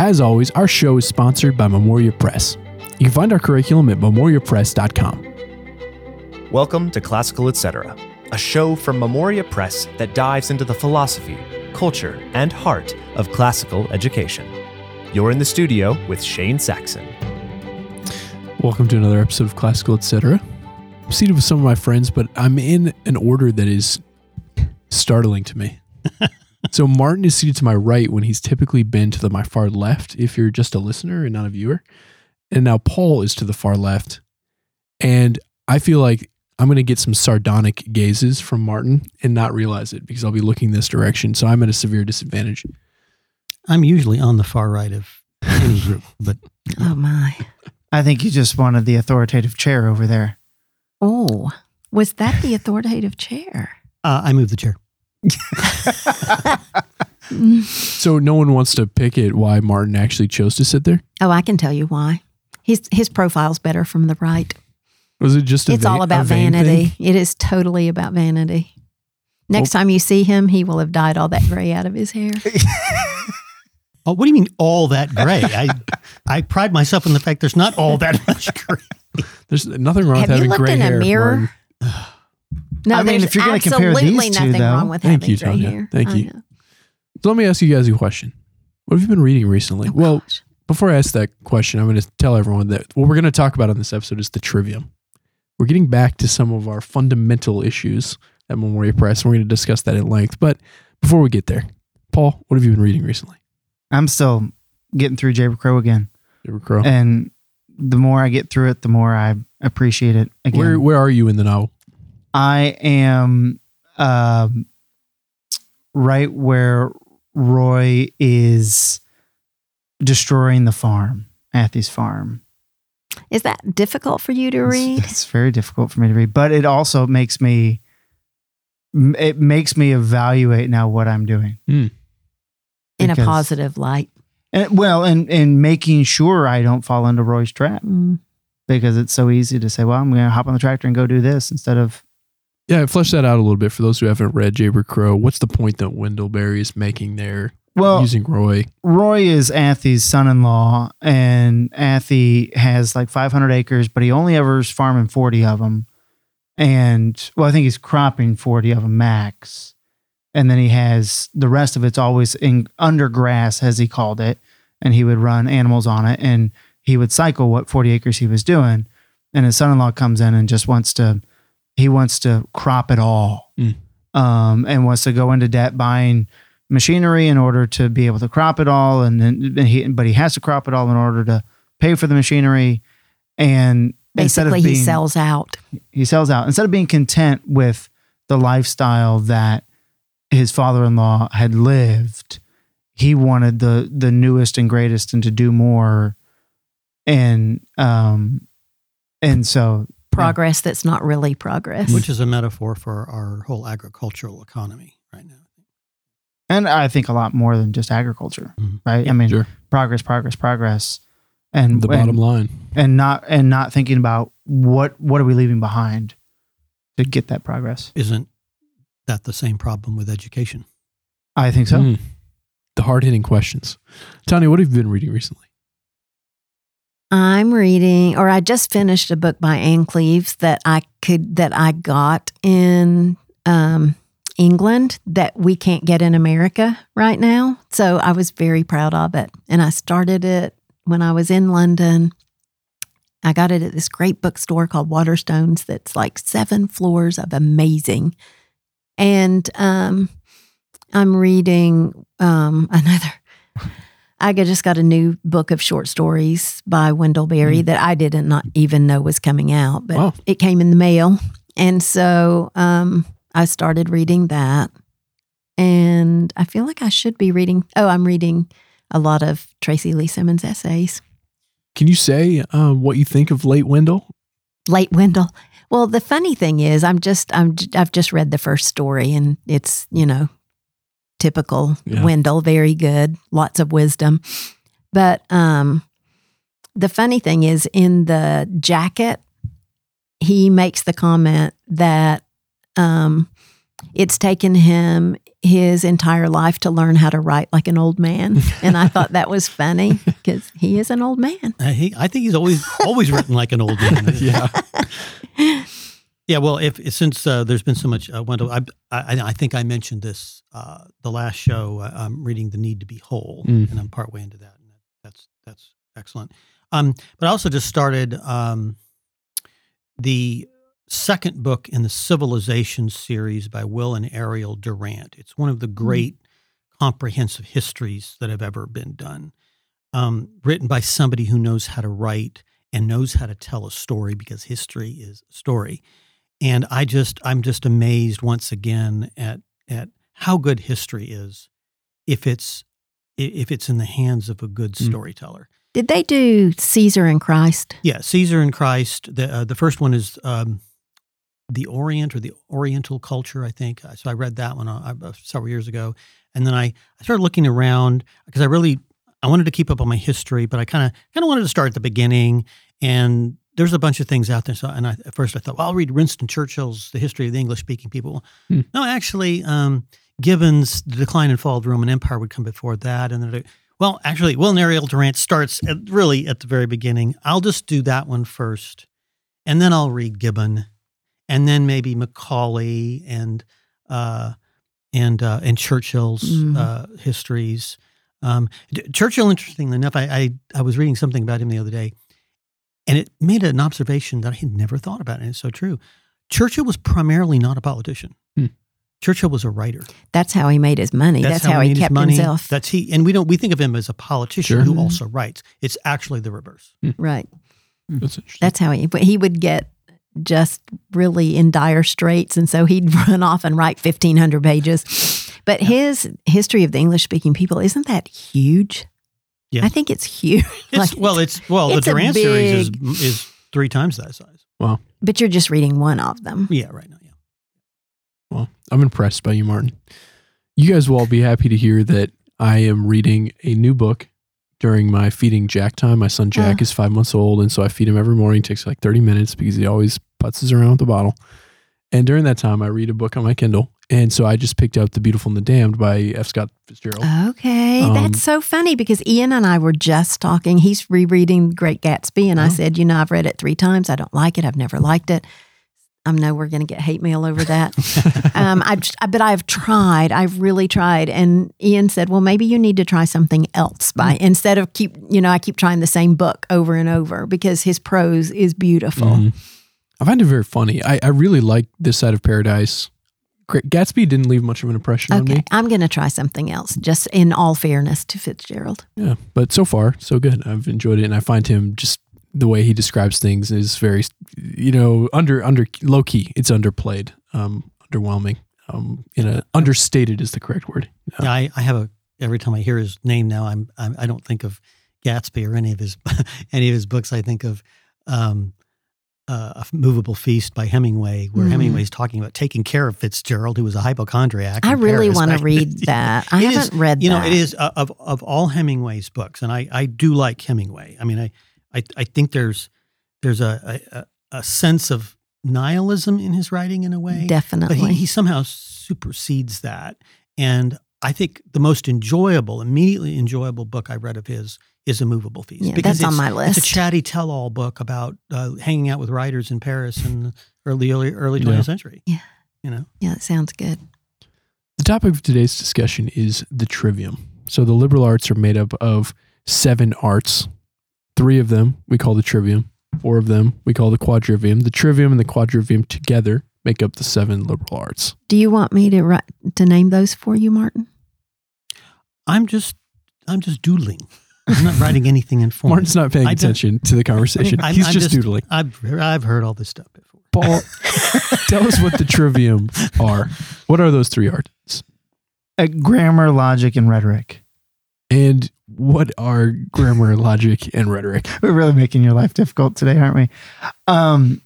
As always, our show is sponsored by Memoria Press. You can find our curriculum at memoriapress.com. Welcome to Classical Etc., a show from Memoria Press that dives into the philosophy, culture, and heart of classical education. You're in the studio with Shane Saxon. Welcome to another episode of Classical Etc. I'm seated with some of my friends, but I'm in an order that is startling to me. so Martin is seated to my right when he's typically been to the, my far left if you're just a listener and not a viewer. And now Paul is to the far left. And I feel like I'm going to get some sardonic gazes from Martin and not realize it because I'll be looking this direction. So I'm at a severe disadvantage. I'm usually on the far right of any group, but Oh my. I think you just wanted the authoritative chair over there. Oh, was that the authoritative chair? uh, I moved the chair. So no one wants to pick it why Martin actually chose to sit there? Oh, I can tell you why. His his profile's better from the right. Was it just a It's va- all about vain vanity. thing? It is totally about vanity. Next time you see him, he will have dyed all that gray out of his hair. Oh, what do you mean all that gray? I I pride myself in the fact there's not all that much gray. There's nothing wrong Have with you having looked gray in a mirror? Martin. No, I mean, if you're gonna compare these two, nothing though- wrong with Thank you, gray Tanya. hair. Thank you. So let me ask you guys a question. What have you been reading recently? Oh, well, gosh. before I ask that question, I'm going to tell everyone that what we're going to talk about on this episode is the trivium. We're getting back to some of our fundamental issues at Memoria Press, and we're going to discuss that at length. But before we get there, Paul, what have you been reading recently? I'm still getting through Jay Crow again. David Crow. And the more I get through it, the more I appreciate it again. Where where are you in the novel? I am um, right where Roy is destroying the farm, Athey's farm. Is that difficult for you to It's- read? It's, very difficult for me to read, but it also makes me it makes me evaluate now what I'm doing. in a positive light. And, well, and and making sure I don't fall into Roy's trap Mm. because it's so easy to say, well, I'm going to hop on the tractor and go do this instead of Yeah, flesh that out a little bit for those who haven't read Jayber Crow. What's the point that Wendell Wendellberry is making there well, using Roy? Roy is Athey's son-in-law, and Athey has like 500 acres, but he only ever is farming 40 of them. And well, I think he's cropping 40 of them max. And then he has the rest of it's always in under grass, as he called it, and he would run animals on it, and he would cycle what 40 acres he was doing. And his son-in-law comes in and just wants to, he wants to crop it all, Mm. um, and wants to go into debt buying machinery in order to be able to crop it all and then and he but he has to crop it all in order to pay for the machinery and instead of Basically, being he sells out. he sells out instead of being content with the lifestyle that his father-in-law had lived he wanted the the newest and greatest and to do more and um and so Progress that's not really progress. which is a metaphor for our whole agricultural economy right now. and I think a lot more than just agriculture Mhm. right I mean Sure. progress progress progress and The and- bottom line. and not and not thinking about what what are we leaving behind to get that progress. Isn't that the same problem with education? I think so. Mm. The hard hitting questions. Tony, what have you been reading recently? I'm reading, or I just finished a book by Ann Cleeves that I could that I got in um, England that we can't get in America right now. So I was very proud of it, and I started it when I was in London. I got it at this great bookstore called Waterstones. That's like seven floors of amazing, and um, I'm reading um, another. I just got a new book of short stories by Wendell Berry Mm. that I didn't not even know was coming out, but Wow. it came in the mail, and so um, I started reading that. And I feel like I should be reading. Oh, I'm reading a lot of Tracy Lee Simmons essays. Can you say um, what you think of late Wendell? Late Wendell. Well, the funny thing is, I'm just I'm j- I've just read the first story, and it's you know typical Yeah. Wendell, very good, lots of wisdom. But um, the funny thing is, in the jacket, he makes the comment that um, it's taken him his entire life to learn how to write like an old man, and I thought that was funny because he is an old man. Uh, he, I think he's always always written like an old man. yeah. Yeah, well, if since uh, there's been so much, uh, Wendell, I, I I think I mentioned this uh, the last show. Uh, I'm reading "The Need to Be Whole," Mm. and I'm partway into that, and that's that's excellent. Um, but I also just started um, the second book in the Civilization series by Will and Ariel Durant. It's one of the great comprehensive histories that have ever been done, um, written by somebody who knows how to write and knows how to tell a story because history is a story. And I just I'm just amazed once again at at how good history is if it's if it's in the hands of a good Mm. storyteller. Did they do Caesar and Christ? Yeah, Caesar and Christ. The uh, the first one is um, the Orient or the Oriental culture, I think. So I read that one uh, uh, several years ago, and then I, I started looking around because I really I wanted to keep up on my history, but I kind of kind of wanted to start at the beginning. And there's a bunch of things out there. So and I, at first I thought, well, I'll read Winston Churchill's The History of the English Speaking People. Hmm. No, actually, um, Gibbon's The Decline and Fall of the Roman Empire would come before that, and then. Well, actually, Will and Ariel Durant starts at, really at the very beginning. I'll just do that one first, and then I'll read Gibbon, and then maybe Macaulay and uh, and uh, and Churchill's Mm. uh, histories. Um, Churchill, interestingly enough, I, I I was reading something about him the other day, and it made an observation that I had never thought about, and it's so true. Churchill was primarily not a politician. Hmm. Churchill was a writer. That's how he made his money. That's, how, he made his kept money. himself. That's he, and we don't we think of him as a politician Sure. who Mhm. also writes. It's actually the reverse. right. That's interesting. That's how he. He would get just really in dire straits, and so he'd run off and write fifteen hundred pages. But his history of the English speaking people isn't that huge? Yes. I think it's huge. It's, Like, well, it's well, it's the a Durant series is is three times that size. Wow. But you're just reading one of them. Yeah, right now. Yeah. Well, I'm impressed by you, Martin. You guys will all be happy to hear that I am reading a new book during my feeding Jack time. My son Jack Oh. is five months old, and so I feed him every morning. It takes like 30 minutes because he always putzes around with the bottle. And during that time, I read a book on my Kindle. And so I just picked up The Beautiful and the Damned by F. Scott Fitzgerald. Okay, Um, that's so funny because Ian and I were just talking. He's rereading Great Gatsby, and I Oh. said, you know, I've read it three times. I don't like it. I've never liked it. I know we're going to get hate mail over that. um, I've, but I've tried. I've really tried. And Ian said, well, maybe you need to try something else by Mm. instead of keep, you know, I keep trying the same book over and over because his prose is beautiful. Mhm. I find it very funny. I, I really like this side of paradise. Great- Gatsby didn't leave much of an impression on Okay, me. I'm going to try something else, just in all fairness to Fitzgerald. Yeah, but so far so good. I've enjoyed it, and I find him just the way he describes things is very, you know, under under low key. It's underplayed, um, underwhelming. Um, in a understated is the correct word. Yeah, I, I have a every time I hear his name now, I'm, I'm I don't think of Gatsby or any of his any of his books. I think of um, uh, a movable feast by Hemingway, where Mhm. Hemingway's talking about taking care of Fitzgerald, who was a hypochondriac. I really want to read that. I haven't read you know, it is uh, of of all Hemingway's books, and I I do like Hemingway. I mean, I I, I think there's there's a, a a sense of nihilism in his writing in a way, Definitely. but he, he somehow supersedes that. And I think the most enjoyable, immediately enjoyable book I read of his is A Movable Feast. Yeah, that's on my list. It's a chatty tell-all book about uh, hanging out with writers in Paris in the early early early 20th Yeah. century. Yeah. you know. yeah, it sounds good. The topic of today's discussion is the trivium. So the liberal arts are made up of seven arts. Three of them we call the trivium. Four of them we call the quadrivium. The trivium and the quadrivium together make up the seven liberal arts. Do you want me to write, to name those for you, Martin? I'm just I'm just doodling. I'm not writing anything in form. Martin's not paying I attention to the conversation. I'm- He's I'm just, just- doodling. I've I've heard all this stuff before. Paul, tell us what the trivium are. What are those three arts? Uh, grammar, logic, and rhetoric. And what are grammar, logic, and rhetoric? We're really making your life difficult today, aren't we? Um,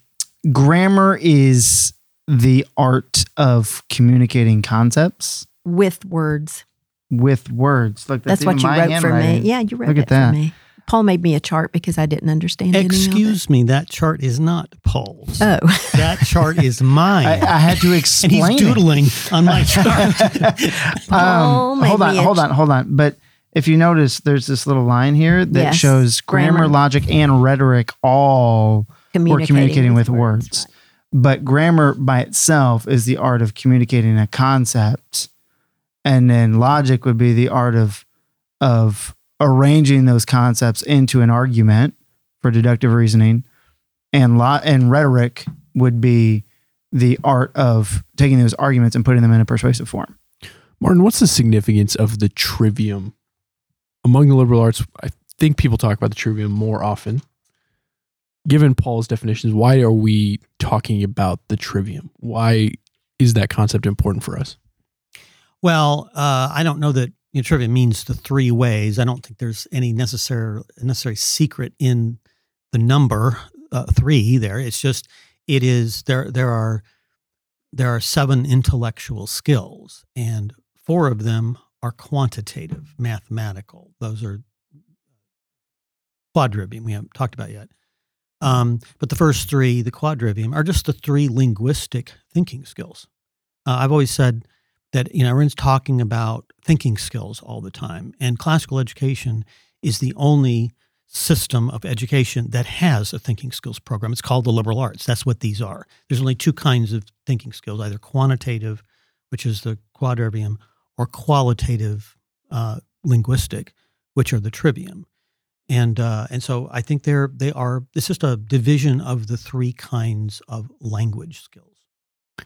grammar is the art of communicating concepts With words. With words. Look, That's, that's, what you wrote for me. Yeah, you wrote Look it at that. for me. Paul made me a chart because I didn't understand any of it. Excuse me, that chart is not Paul's. Oh, That chart is mine. I, I had to and explain. he's it. doodling on my chart. Paul made Um, hold on, me a hold on, hold on. But if you notice, there's this little line here that Yes. shows grammar, Grammar. logic, and rhetoric all communicating, communicating with words. Right. But grammar by itself is the art of communicating a concept, and then logic would be the art of of arranging those concepts into an argument for deductive reasoning, and lo- and rhetoric would be the art of taking those arguments and putting them in a persuasive form. Martin, what's the significance of the trivium among the liberal arts? I think people talk about the trivium more often. Given Paul's definitions, why are we talking about the trivium? Why is that concept important for us? Well, uh, I don't know that you know, trivia means the three ways. I don't think there's any necessary necessary secret in the number uh, three. There, it's just it is there. There are there are seven intellectual skills, and four of them are quantitative, mathematical. Those are quadrivium. We haven't talked about yet. Um, but the first three, the quadrivium, are just the three linguistic thinking skills. Uh, I've always said that you know everyone's talking about thinking skills all the time, and classical education is the only system of education that has a thinking skills program. It's called the liberal arts. That's what these are. There's only two kinds of thinking skills: either quantitative, which is the quadrivium, or qualitative uh, linguistic, which are the trivium. And uh, and so I think they're they are. It's just a division of the three kinds of language skills.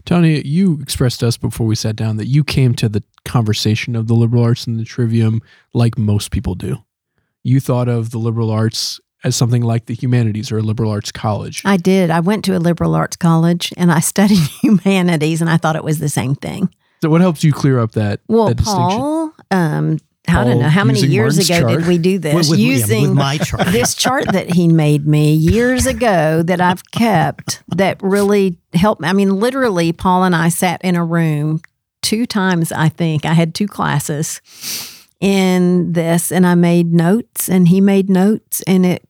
Tony, you expressed to us before we sat down that you came to the conversation of the liberal arts and the trivium like most people do. You thought of the liberal arts as something like the humanities or a liberal arts college. I did. I went to a liberal arts college and I studied humanities, and I thought it was the same thing. so, what helps you clear up that, Well, that distinction? Paul, um, I don't know how many years Martin's ago chart? did we do this With, with- using my chart. this chart that he made me years ago that I've kept that really helped. me. I mean, literally, Paul and I sat in a room two times, I think. I had two classes in this, and I made notes, and he made notes, and it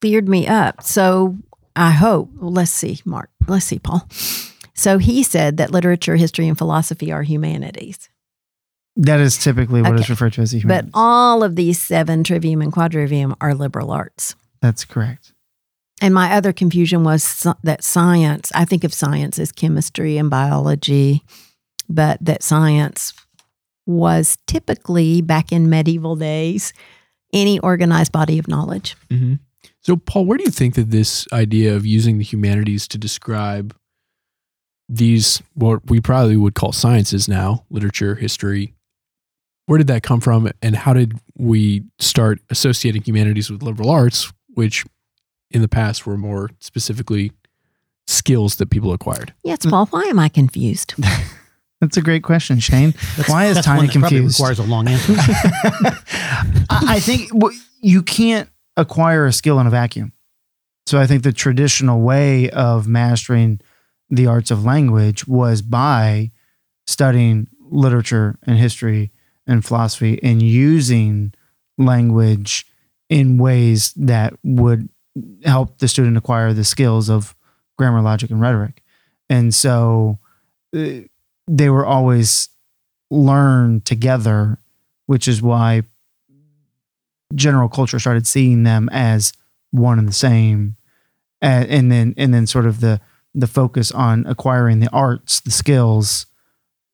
cleared me up. So I hope, well, let's see, Mark, let's see, Paul. So he said that literature, history, and philosophy are humanities. That is typically what is Okay. referred to as the But all of these seven trivium and quadrivium are liberal arts. That's correct. And my other confusion was that science, I think of science as chemistry and biology, but that science was typically back in medieval days any organized body of knowledge. hmm So, Paul, where do you think that this idea of using the humanities to describe these, what we probably would call sciences now, literature, history, where did that come from? And how did we start associating humanities with liberal arts, which in the past were more specifically skills that people acquired? Yes, Paul, why am I confused? That's a great question, Shane. That's- Why is that's Tiny one that probably confused? Requires a long answer. I I think you can't acquire a skill in a vacuum. So I think the traditional way of mastering the arts of language was by studying literature and history and philosophy and using language in ways that would help the student acquire the skills of grammar, logic, and rhetoric. And so uh, they were always learned together, which is why general culture started seeing them as one and the same, and, then and then sort of the the focus on acquiring the arts, the skills,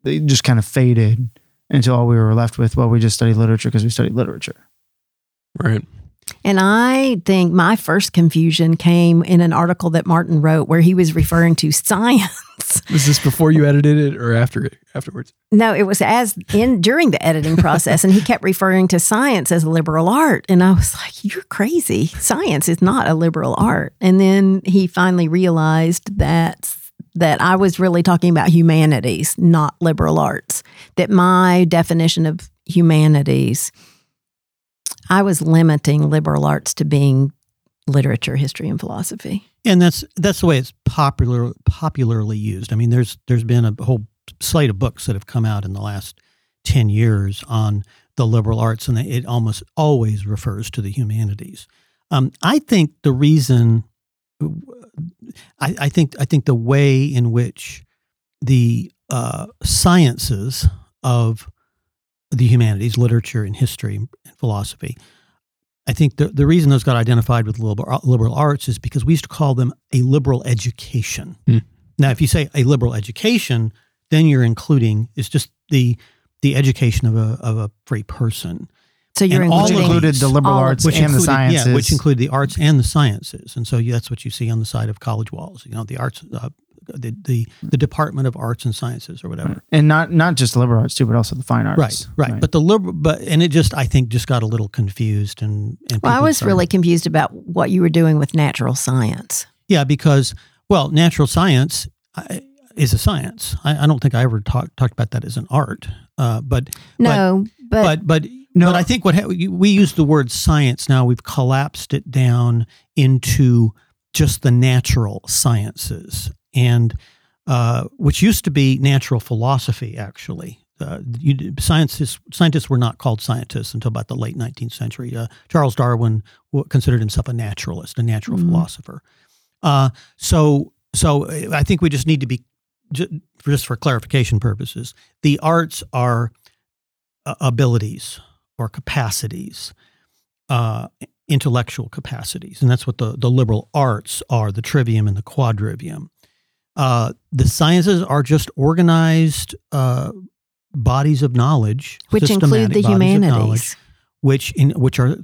they just kind of faded until all we were left with. Well, we just studied literature because we studied literature. Right. And I think my first confusion came in an article that Martin wrote where he was referring to science. Was this before you edited it or after it? Afterwards? No, it was as in during the editing process, and he kept referring to science as a liberal art, and I was like, "You're crazy! Science is not a liberal art." And then he finally realized that that I was really talking about humanities, not liberal arts. That my definition of humanities, I was limiting liberal arts to being literature, history, and philosophy. and that's that's the way it's popular popularly used. I mean, there's there's been a whole slate of books that have come out in the last ten years on the liberal arts, and it almost always refers to the humanities. Um, I think the reason, I, I, think, I think the way in which the uh, sciences of the humanities, literature and history and philosophy, I think the, the reason those got identified with liberal, liberal arts is because we used to call them a liberal education. Hmm. Now, if you say a liberal education, then you're including it's just the the education of a of a free person. So you're And all Which of included the liberal all arts Which and the sciences. yeah, which include the arts and the sciences, and so yeah, that's what you see on the side of college walls. You know, the arts, uh, the, the the Department of Arts and Sciences or whatever. and not not just the liberal arts too, but also the fine arts. Right, right, But the liberal, but and it just I think just got a little confused and and Well, I was started- really confused about what you were doing with natural science. Yeah, because well, natural science I- is a science. I, I don't think I ever talked talked about that as an art. Uh, but No, but, but but No. but I think what ha- we use the word science now. We've collapsed it down into just the natural sciences, and uh, which used to be natural philosophy. Actually, uh, you, scientists scientists were not called scientists until about the late 19th century. Uh, Charles Darwin w- considered himself a naturalist, a natural Mhm. philosopher. Uh, so so I think we just need to be just for clarification purposes. The arts are uh, abilities or capacities, uh, intellectual capacities, and that's what the the liberal arts are: the trivium and the quadrivium. Uh, the sciences are just organized uh, bodies of knowledge, which include the bodies of knowledge, humanities. which in which are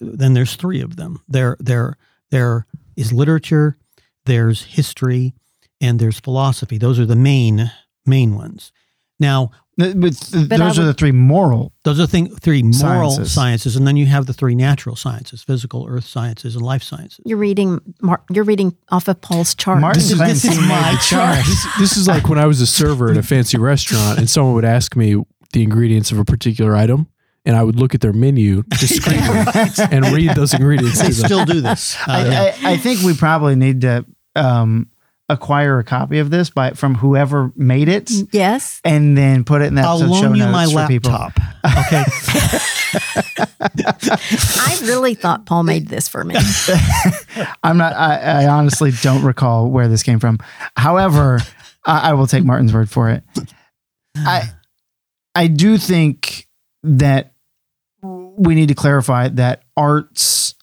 then there's three of them. There there there is literature, there's history, and there's philosophy. Those are the main main ones. Now, But, th- But I those are the three moral. those are thing, three moral Sciences. sciences. and then you have the three natural sciences: physical, earth sciences, and life sciences. You're reading. Mar- You're reading off of Paul's chart. Martin This is- this is my chart. this, this is like when I was a server at a fancy restaurant and someone would ask me the ingredients of a particular item, and I would look at their menu discreetly and read those ingredients They still do this. Uh, I, yeah. I, I think we probably need to um, acquire a copy of this by from whoever made it, mm, yes. and then put it in that I'll episode show loan you notes my for people. laptop. Okay. I really thought Paul made this for me. I'm not. I, I honestly don't recall where this came from. However, I, I will take Martin's word for it. I I do think that we need to clarify that arts.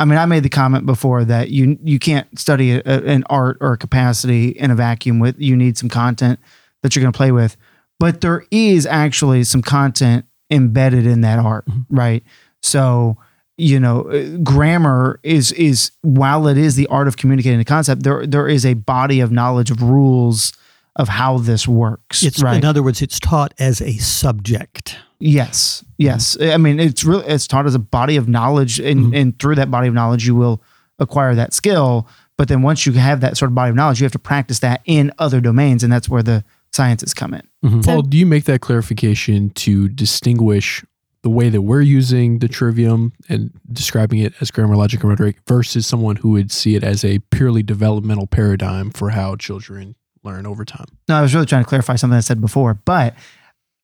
I mean, I made the comment before that you you can't study a, an art or a capacity in a vacuum. With you need some content that you're going to play with, but there is actually some content embedded in that art, right? So you know, uh, grammar is is while it is the art of communicating a concept, there there is a body of knowledge of rules of how this works. It's right. in other words, it's taught as a subject. Yes, yes. I mean, it's really it's taught as a body of knowledge, and Mhm. and through that body of knowledge, you will acquire that skill. But then once you have that sort of body of knowledge, you have to practice that in other domains, and that's where the sciences come in. Paul, do you make that clarification to distinguish the way that we're using the trivium and describing it as grammar, logic, and rhetoric versus someone who would see it as a purely developmental paradigm for how children learn over time? No, I was really trying to clarify something I said before, but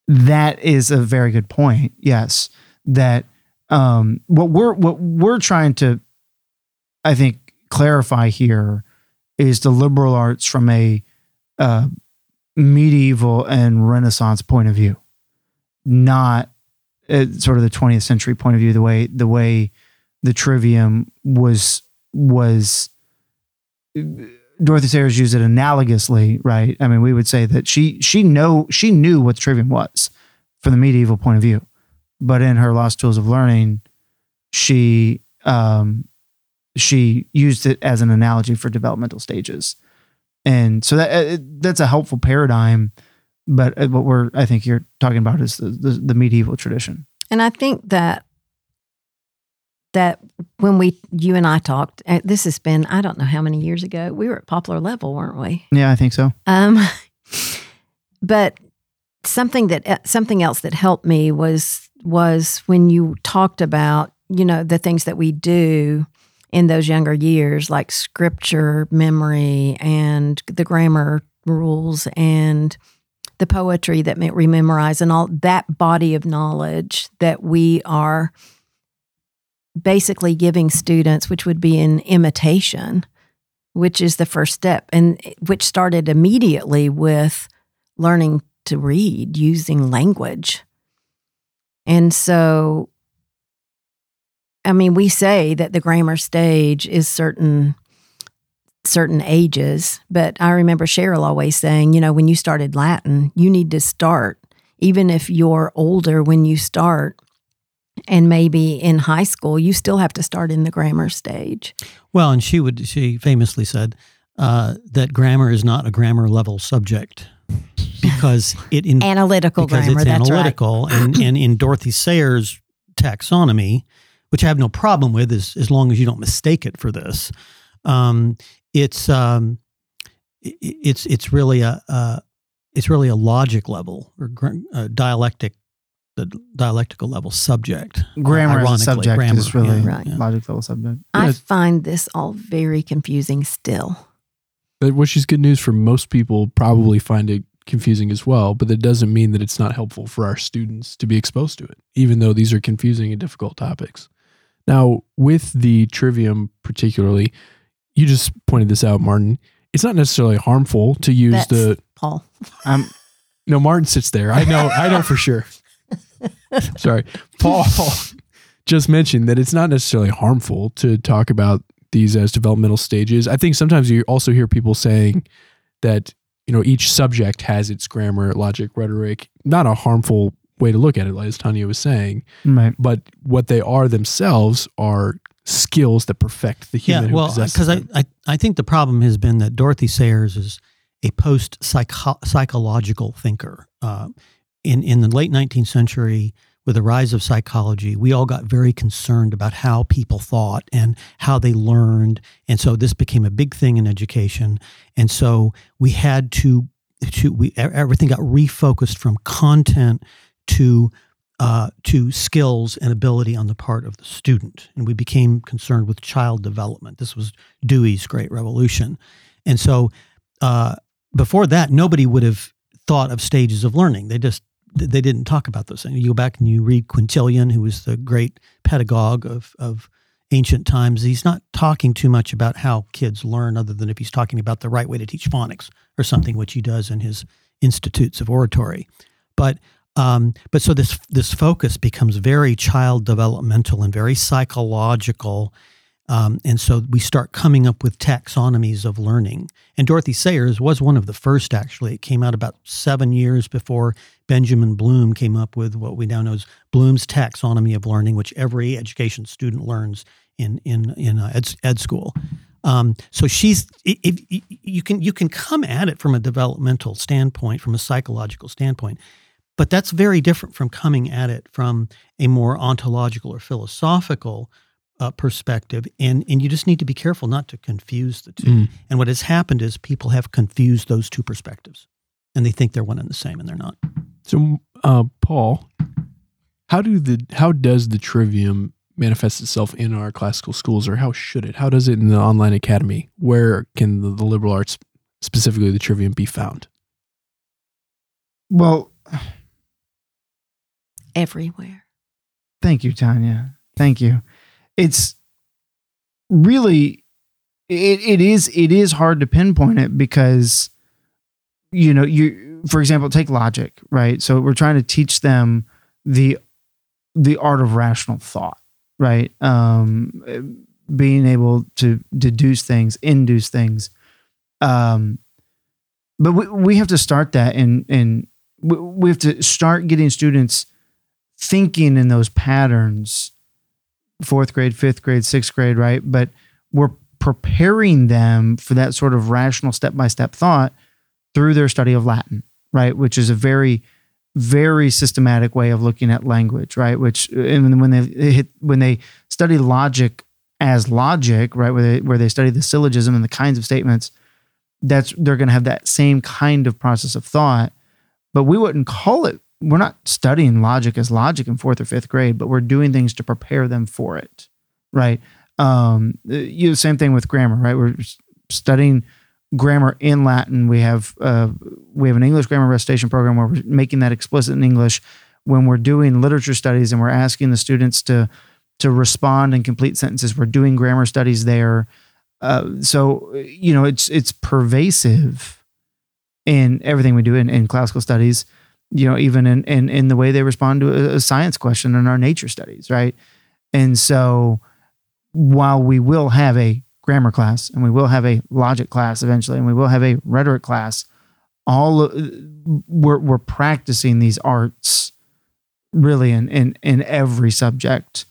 that is a very good point. Yes, that um, what we're what we're trying to, I think, clarify here is the liberal arts from a uh, medieval and Renaissance point of view, not uh, sort of the 20th century point of view. The way the way the trivium was was Dorothy Sayers used it analogously, right? I mean, we would say that she she know she knew what the trivium was from the medieval point of view, but in her Lost Tools of Learning, she um, she used it as an analogy for developmental stages, and so that uh, that's a helpful paradigm. But uh, what we're I think you're talking about is the, the, the medieval tradition. And I think that that when we you and I talked, uh, this has been I don't know how many years ago. We were at Poplar Level, weren't we? Yeah, I think so. Um, but something that uh, something else that helped me was was when you talked about you know the things that we do in those younger years, like scripture memory and the grammar rules and the poetry that we memorize and all that body of knowledge that we are basically giving students, which would be an imitation, which is the first step, and which started immediately with learning to read using language. And so, I mean, we say that the grammar stage is certain certain ages, but I remember Cheryl always saying, you know, when you started Latin, you need to start, even if you're older when you start, and maybe in high school, you still have to start in the grammar stage. Well, and she would, she famously said uh, that grammar is not a grammar level subject because it in, analytical because grammar. it's analytical, right. and, and in Dorothy Sayers' taxonomy, which I have no problem with, as as long as you don't mistake it for this, um, it's um, it's it's really a uh, it's really a logic level or gr- uh, dialectic the dialectical level subject. Grammar as a subject grammar, is really yeah, Right. logic level subject. I Yeah. find this all very confusing still. But which is good news for most people, probably find it confusing as well. But that doesn't mean that it's not helpful for our students to be exposed to it, even though these are confusing and difficult topics. Now, with the trivium, particularly, you just pointed this out, Martin. It's not necessarily harmful to use That's the. Paul. Um, No, Martin sits there. I know. I know for sure. Sorry, Paul just mentioned that it's not necessarily harmful to talk about these as developmental stages. I think sometimes you also hear people saying that you know each subject has its grammar, logic, rhetoric. Not a harmful way to look at it, like as Tanya was saying, right. but what they are themselves are skills that perfect the human. Yeah, well, because I. I I think the problem has been that Dorothy Sayers is a post psychological thinker. Uh, in in the late 19th century, with the rise of psychology, we all got very concerned about how people thought and how they learned, and so this became a big thing in education. And so we had to to we everything got refocused from content to uh, to skills and ability on the part of the student. And we became concerned with child development. This was Dewey's Great Revolution. And so uh, before that, nobody would have thought of stages of learning. They just they didn't talk about those things. You go back and you read Quintilian, who was the great pedagogue of, of ancient times. He's not talking too much about how kids learn, other than if he's talking about the right way to teach phonics or something, which he does in his Institutes of Oratory. But um, but so this this focus becomes very child developmental and very psychological, um, and so we start coming up with taxonomies of learning. And Dorothy Sayers was one of the first. Actually, it came out about seven years before Benjamin Bloom came up with what we now know as Bloom's taxonomy of learning, which every education student learns in in in uh, ed, ed school. Um, so she's if, if you can you can come at it from a developmental standpoint, from a psychological standpoint, but that's very different from coming at it from a more ontological or philosophical uh, perspective. And and you just need to be careful not to confuse the two. Mm. And what has happened is people have confused those two perspectives, and they think they're one and the same, and they're not. So, uh, Paul, how do the how does the trivium manifest itself in our classical schools, or how should it? How does it in the online academy? Where can the, the liberal arts, specifically the trivium, be found? Well, Everywhere. Thank you, Tanya. Thank you. It's really it, it is it is hard to pinpoint it because you know you for example take logic right? So we're trying to teach them the the art of rational thought right? Um being able to deduce things induce things. Um but we, we have to start that and and we, we have to start getting students thinking in those patterns fourth grade fifth grade sixth grade right? But we're preparing them for that sort of rational step-by-step thought through their study of latin right? Which is a very very systematic way of looking at language right? Which and when they hit when they study logic as logic right where they where they study the syllogism and the kinds of statements that's they're going to have that same kind of process of thought. But we wouldn't call it we're not studying logic as logic in fourth or fifth grade, but we're doing things to prepare them for it, right? Um, you same thing with grammar, right? We're studying grammar in Latin. We have uh, we have an English grammar recitation program where we're making that explicit in English. When we're doing literature studies and we're asking the students to to respond and complete sentences, we're doing grammar studies there. Uh, so you know, it's it's pervasive in everything we do in, in classical studies. You know, even in, in in the way they respond to a, science question in our nature studies, right? And so, while we will have a grammar class and we will have a logic class eventually and we will have a rhetoric class all we're, we're practicing these arts really in in, in every subject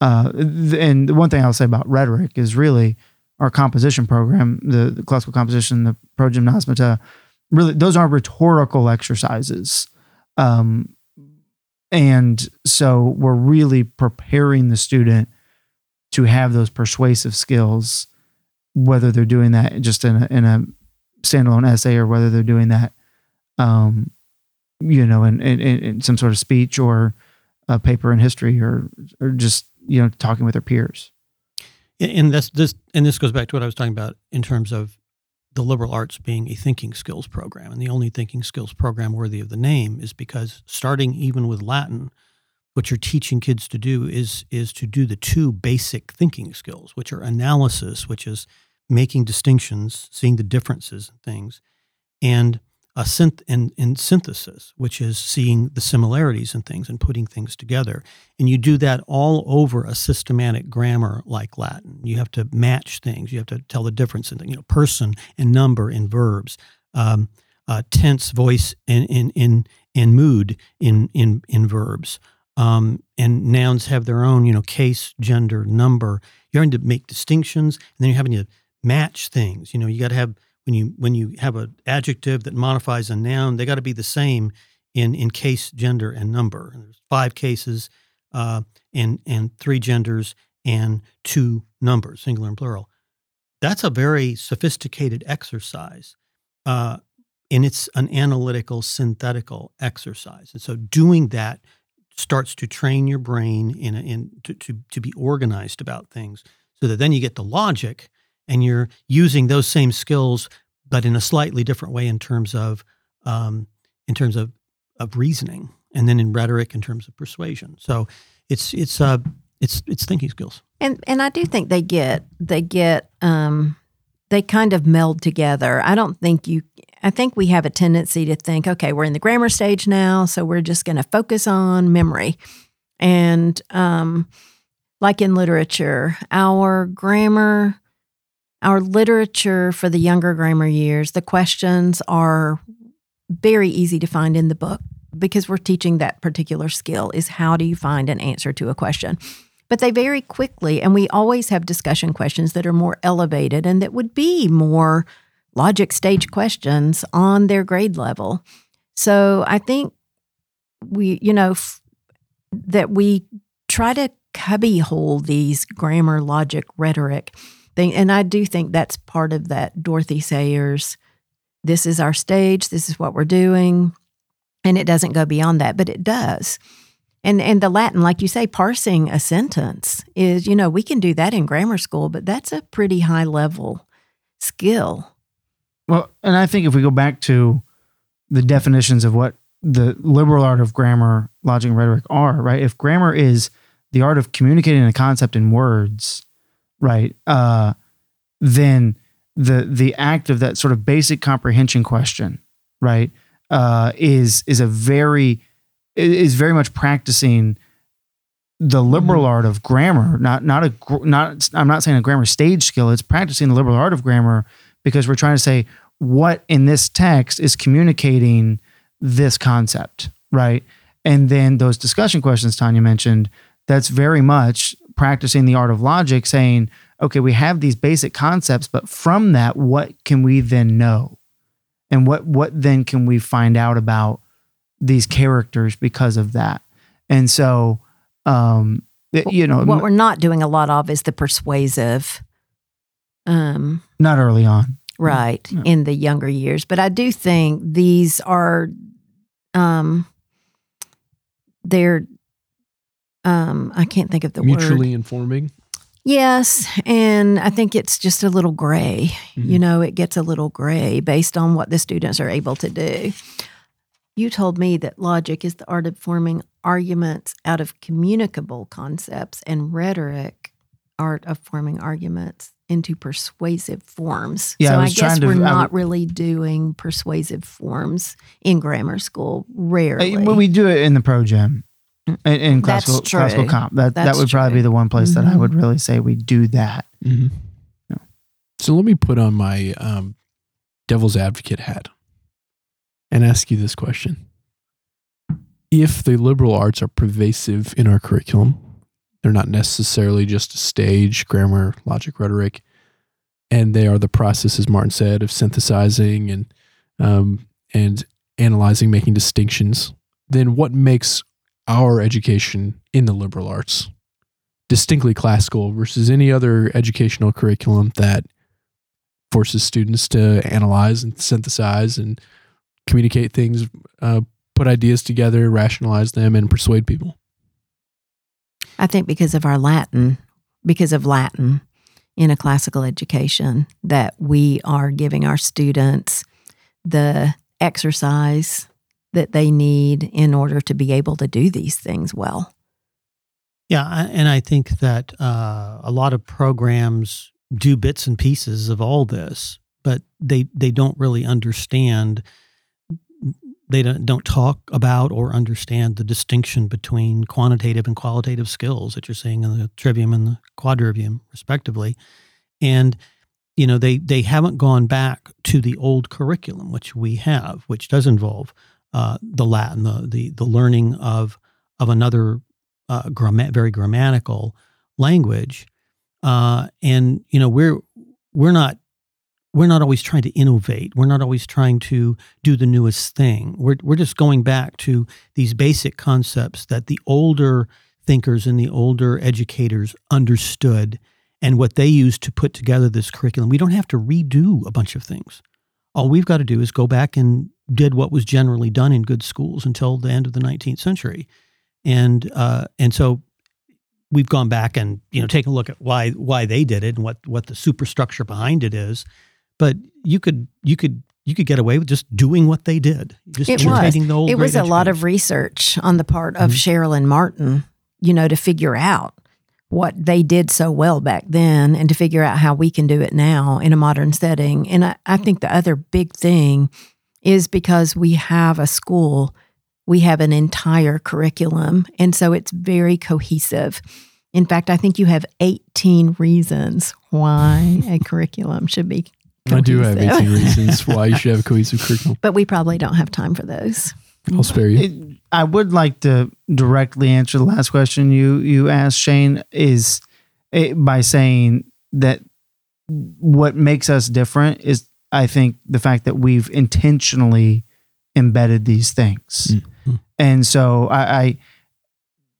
uh, and the one thing i'll say about rhetoric is really our composition program the, the classical composition the progymnasmata really those are rhetorical exercises um, and so we're really preparing the student to have those persuasive skills whether they're doing that just in a, in a standalone essay or whether they're doing that, um, you know, in, in, in some sort of speech or a paper in history or, or just, you know, talking with their peers. And this, this, and this goes back to what I was talking about in terms of the liberal arts being a thinking skills program. And the only thinking skills program worthy of the name is because starting even with Latin, what you're teaching kids to do is is to do the two basic thinking skills, which are analysis, which is making distinctions, seeing the differences in things, and a synth and, and synthesis, which is seeing the similarities in things and putting things together. And you do that all over a systematic grammar like Latin. You have to match things. You have to tell the difference in you know person and number in verbs, um, uh, tense, voice, and in in and mood in in in verbs. Um, and nouns have their own, you know, case, gender, number. You're having to make distinctions, and then you're having to match things. You know, you got to have when you when you have an adjective that modifies a noun, they got to be the same in in case, gender, and number. And there's five cases, uh, and and three genders and two numbers, singular and plural. That's a very sophisticated exercise. Uh, and it's an analytical, synthetical exercise. And so doing that starts to train your brain in, a, in to, to, to be organized about things so that then you get the logic and you're using those same skills but in a slightly different way in terms of um, in terms of, of reasoning and then in rhetoric in terms of persuasion. So it's it's uh it's it's thinking skills. And and i do think they get they get um they kind of meld together. I don't think you I think we have a tendency to think, okay, we're in the grammar stage now, so we're just going to focus on memory. And um, like in literature, our grammar, our literature for the younger grammar years, the questions are very easy to find in the book because we're teaching that particular skill is how do you find an answer to a question but they vary quickly and we always have discussion questions that are more elevated and that would be more logic stage questions on their grade level. So I think we, you know, f- that we try to cubbyhole these grammar, logic, rhetoric thing. And I do think that's part of that Dorothy Sayers, this is our stage, this is what we're doing. And it doesn't go beyond that, but it does. And and the Latin, like you say, parsing a sentence is, you know, we can do that in grammar school, but that's a pretty high level skill. Well, and I think if we go back to the definitions of what the liberal art of grammar, logic, and rhetoric are, right? If grammar is the art of communicating a concept in words, right? Uh, then the the act of that sort of basic comprehension question, right, uh, is is a very is very much practicing the liberal mm-hmm. art of grammar, not not a not I'm not saying a grammar stage skill. It's practicing the liberal art of grammar because we're trying to say what in this text is communicating this concept, right? And then those discussion questions Tanya mentioned, that's very much practicing the art of logic, saying, okay, we have these basic concepts, but from that, what can we then know? And what what then can we find out about these characters because of that? And so um you know what we're not doing a lot of is the persuasive um, Not early on. Right. No. In the younger years. But I do think these are, um, they're, um, I can't think of the word. mutually word. informing. Yes, and I think it's just a little gray. You Mhm. know, it gets a little gray based on what the students are able to do. You told me that logic is the art of forming arguments out of communicable concepts, and rhetoric, art of forming arguments into persuasive forms. Yeah, so I I, guess to- we're not w- really doing persuasive forms in grammar school. Rarely. Well, we do it in the pro gym. In, in That's classical, true. classical comp, that that That's would probably true. be the one place that I would really say we do that. Mhm. Yeah. So let me put on my um, devil's advocate hat and ask you this question. If the liberal arts are pervasive in our curriculum, they're not necessarily just a stage, grammar, logic, rhetoric, and they are the process, as Martin said, of synthesizing and um, and analyzing, making distinctions. Then what makes our education in the liberal arts distinctly classical versus any other educational curriculum that forces students to analyze and synthesize and communicate things, uh, put ideas together, rationalize them, and persuade people. I think because of our Latin, because of Latin in a classical education, that we are giving our students the exercise that they need in order to be able to do these things well. Yeah, and I think that uh, a lot of programs do bits and pieces of all this, but they they don't really understand. They don't, don't talk about or understand the distinction between quantitative and qualitative skills that you're seeing in the trivium and the quadrivium, respectively. And you know they they haven't gone back to the old curriculum, which we have, which does involve uh, the Latin, the the the learning of of another uh, gramma- very grammatical language, uh, and you know we're we're not we're not always trying to innovate. We're not always trying to do the newest thing. We're we're just going back to these basic concepts that the older thinkers and the older educators understood and what they used to put together this curriculum. We don't have to redo a bunch of things. All we've got to do is go back and did what was generally done in good schools until the end of the 19th century and uh, and so we've gone back and you know taken a look at why why they did it and what what the superstructure behind it is. But you could you could you could get away with just doing what they did, just It was. the old. it was a lot of research on the part of Mhm. Cheryl and Martin, you know, to figure out what they did so well back then and to figure out how we can do it now in a modern setting. And I, I think the other big thing is because we have a school, we have an entire curriculum. And so it's very cohesive. In fact, I think you have 18 reasons why a curriculum should be I do have cohesive. 18 reasons why you should have a cohesive curriculum. But we probably don't have time for those. I'll spare you. It, I would like to directly answer the last question you you asked, Shane, is eh, by saying that what makes us different is, I think, the fact that we've intentionally embedded these things, Mhm. and so I, I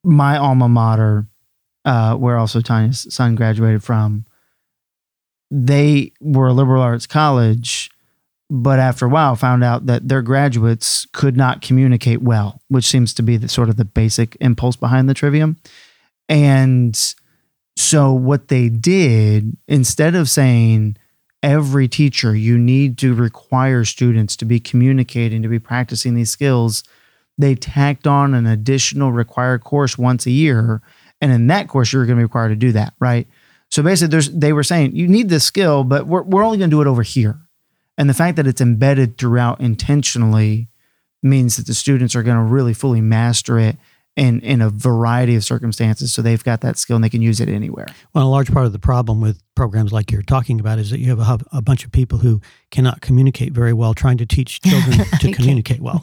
my alma mater, uh, where also Tanya's son graduated from, they were a liberal arts college but after a while found out that their graduates could not communicate well, which seems to be the sort of the basic impulse behind the trivium. And so what they did, instead of saying every teacher, you need to require students to be communicating, to be practicing these skills, they tacked on an additional required course once a year. And in that course, you're going to be required to do that, right? So basically, they were saying you need this skill, but we're, we're only going to do it over here. And the fact that it's embedded throughout intentionally means that the students are going to really fully master it in, in a variety of circumstances. So they've got that skill and they can use it anywhere. Well, a large part of the problem with programs like you're talking about is that you have a, a bunch of people who cannot communicate very well, trying to teach children to communicate well.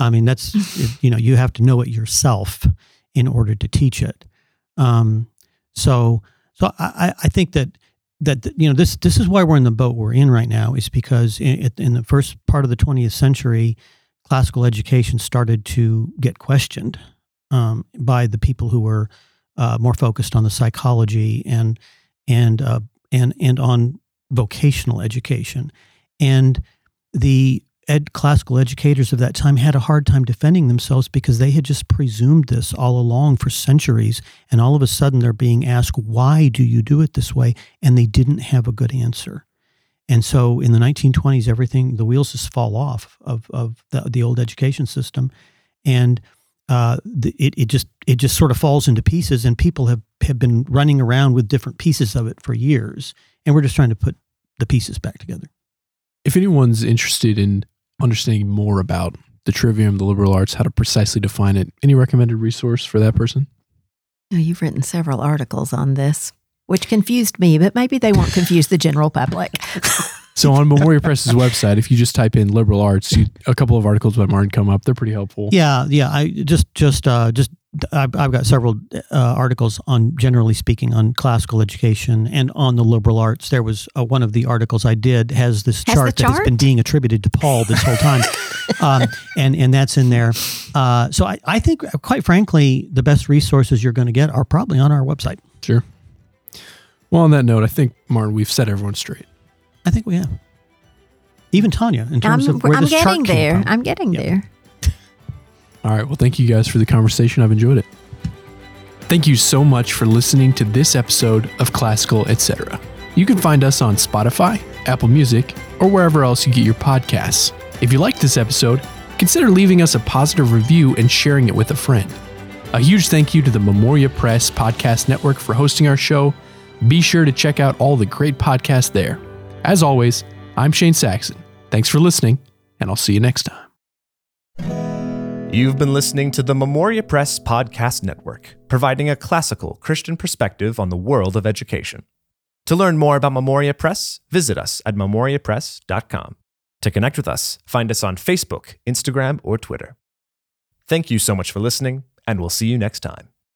I mean, that's you know you have to know it yourself in order to teach it. Um, so, so I- I think that that you know this this is why we're in the boat we're in right now is because in, in the first part of the 20th century, classical education started to get questioned um, by the people who were uh, more focused on the psychology and and uh, and and on vocational education, and the ed, classical educators of that time had a hard time defending themselves because they had just presumed this all along for centuries. And all of a sudden, they're being asked, why do you do it this way? And they didn't have a good answer. And so in the 1920s, everything, the wheels just fall off of, of the, the old education system. And uh, the, it, it just it just sort of falls into pieces, and people have, have been running around with different pieces of it for years, and we're just trying to put the pieces back together. If anyone's interested in understanding more about the trivium, the liberal arts, how to precisely define it, any recommended resource for that person? Oh, you've written several articles on this, which confused me, but maybe they won't confuse the general public. So on Memoria Press's website, if you just type in liberal arts, you, a couple of articles by Martin come up. They're pretty helpful. Yeah, yeah. I just just uh, just I've, I've got several uh, articles on generally speaking on classical education and on the liberal arts. There was uh, one of the articles I did has this Has chart the that has been being attributed to Paul this whole time, um, and and that's in there. Uh, so I, I think, uh, quite frankly, the best resources you're going to get are probably on our website. Sure. Well, on that note, I think Martin, we've set everyone straight. I think we have. Even Tanya, in I'm, terms of where I'm this chart getting came there. from. I'm getting Yep. there. All right. Well, thank you guys for the conversation. I've enjoyed it. Thank you so much for listening to this episode of Classical Etc. You can find us on Spotify, Apple Music, or wherever else you get your podcasts. If you liked this episode, consider leaving us a positive review and sharing it with a friend. A huge thank you to the Memoria Press Podcast Network for hosting our show. Be sure to check out all the great podcasts there. As always, I'm Shane Saxon. Thanks for listening, and I'll see you next time. You've been listening to the Memoria Press Podcast Network, providing a classical Christian perspective on the world of education. To learn more about Memoria Press, visit us at memoriapress.com. To connect with us, find us on Facebook, Instagram, or Twitter. Thank you so much for listening, and we'll see you next time.